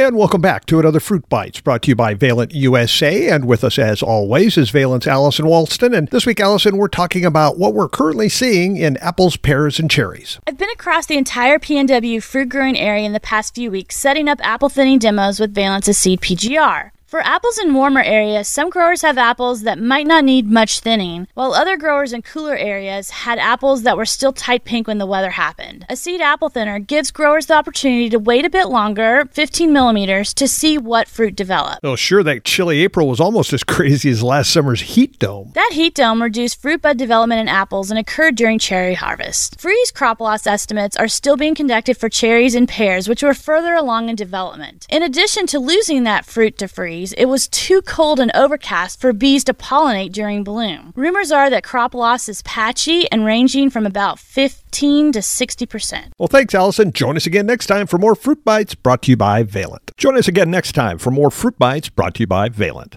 And welcome back to another Fruit Bites brought to you by Valent USA. And with us, as always, is Valent's Allison Walston. And this week, Allison, we're talking about what we're currently seeing in apples, pears, and cherries. I've been across the entire PNW fruit growing area in the past few weeks setting up apple thinning demos with Valent's Accede PGR. For apples in warmer areas, some growers have apples that might not need much thinning, while other growers in cooler areas had apples that were still tight pink when the weather happened. Accede apple thinner gives growers the opportunity to wait a bit longer, 15 millimeters, to see what fruit develop. Oh, sure, that chilly April was almost as crazy as last summer's heat dome. That heat dome reduced fruit bud development in apples and occurred during cherry harvest. Freeze crop loss estimates are still being conducted for cherries and pears, which were further along in development. In addition to losing that fruit to freeze, it was too cold and overcast for bees to pollinate during bloom. Rumors are that crop loss is patchy and ranging from about 15 to 60%. Well, thanks, Allison. Join us again next time for more Fruit Bites brought to you by Valent. Join us again next time for more Fruit Bites brought to you by Valent.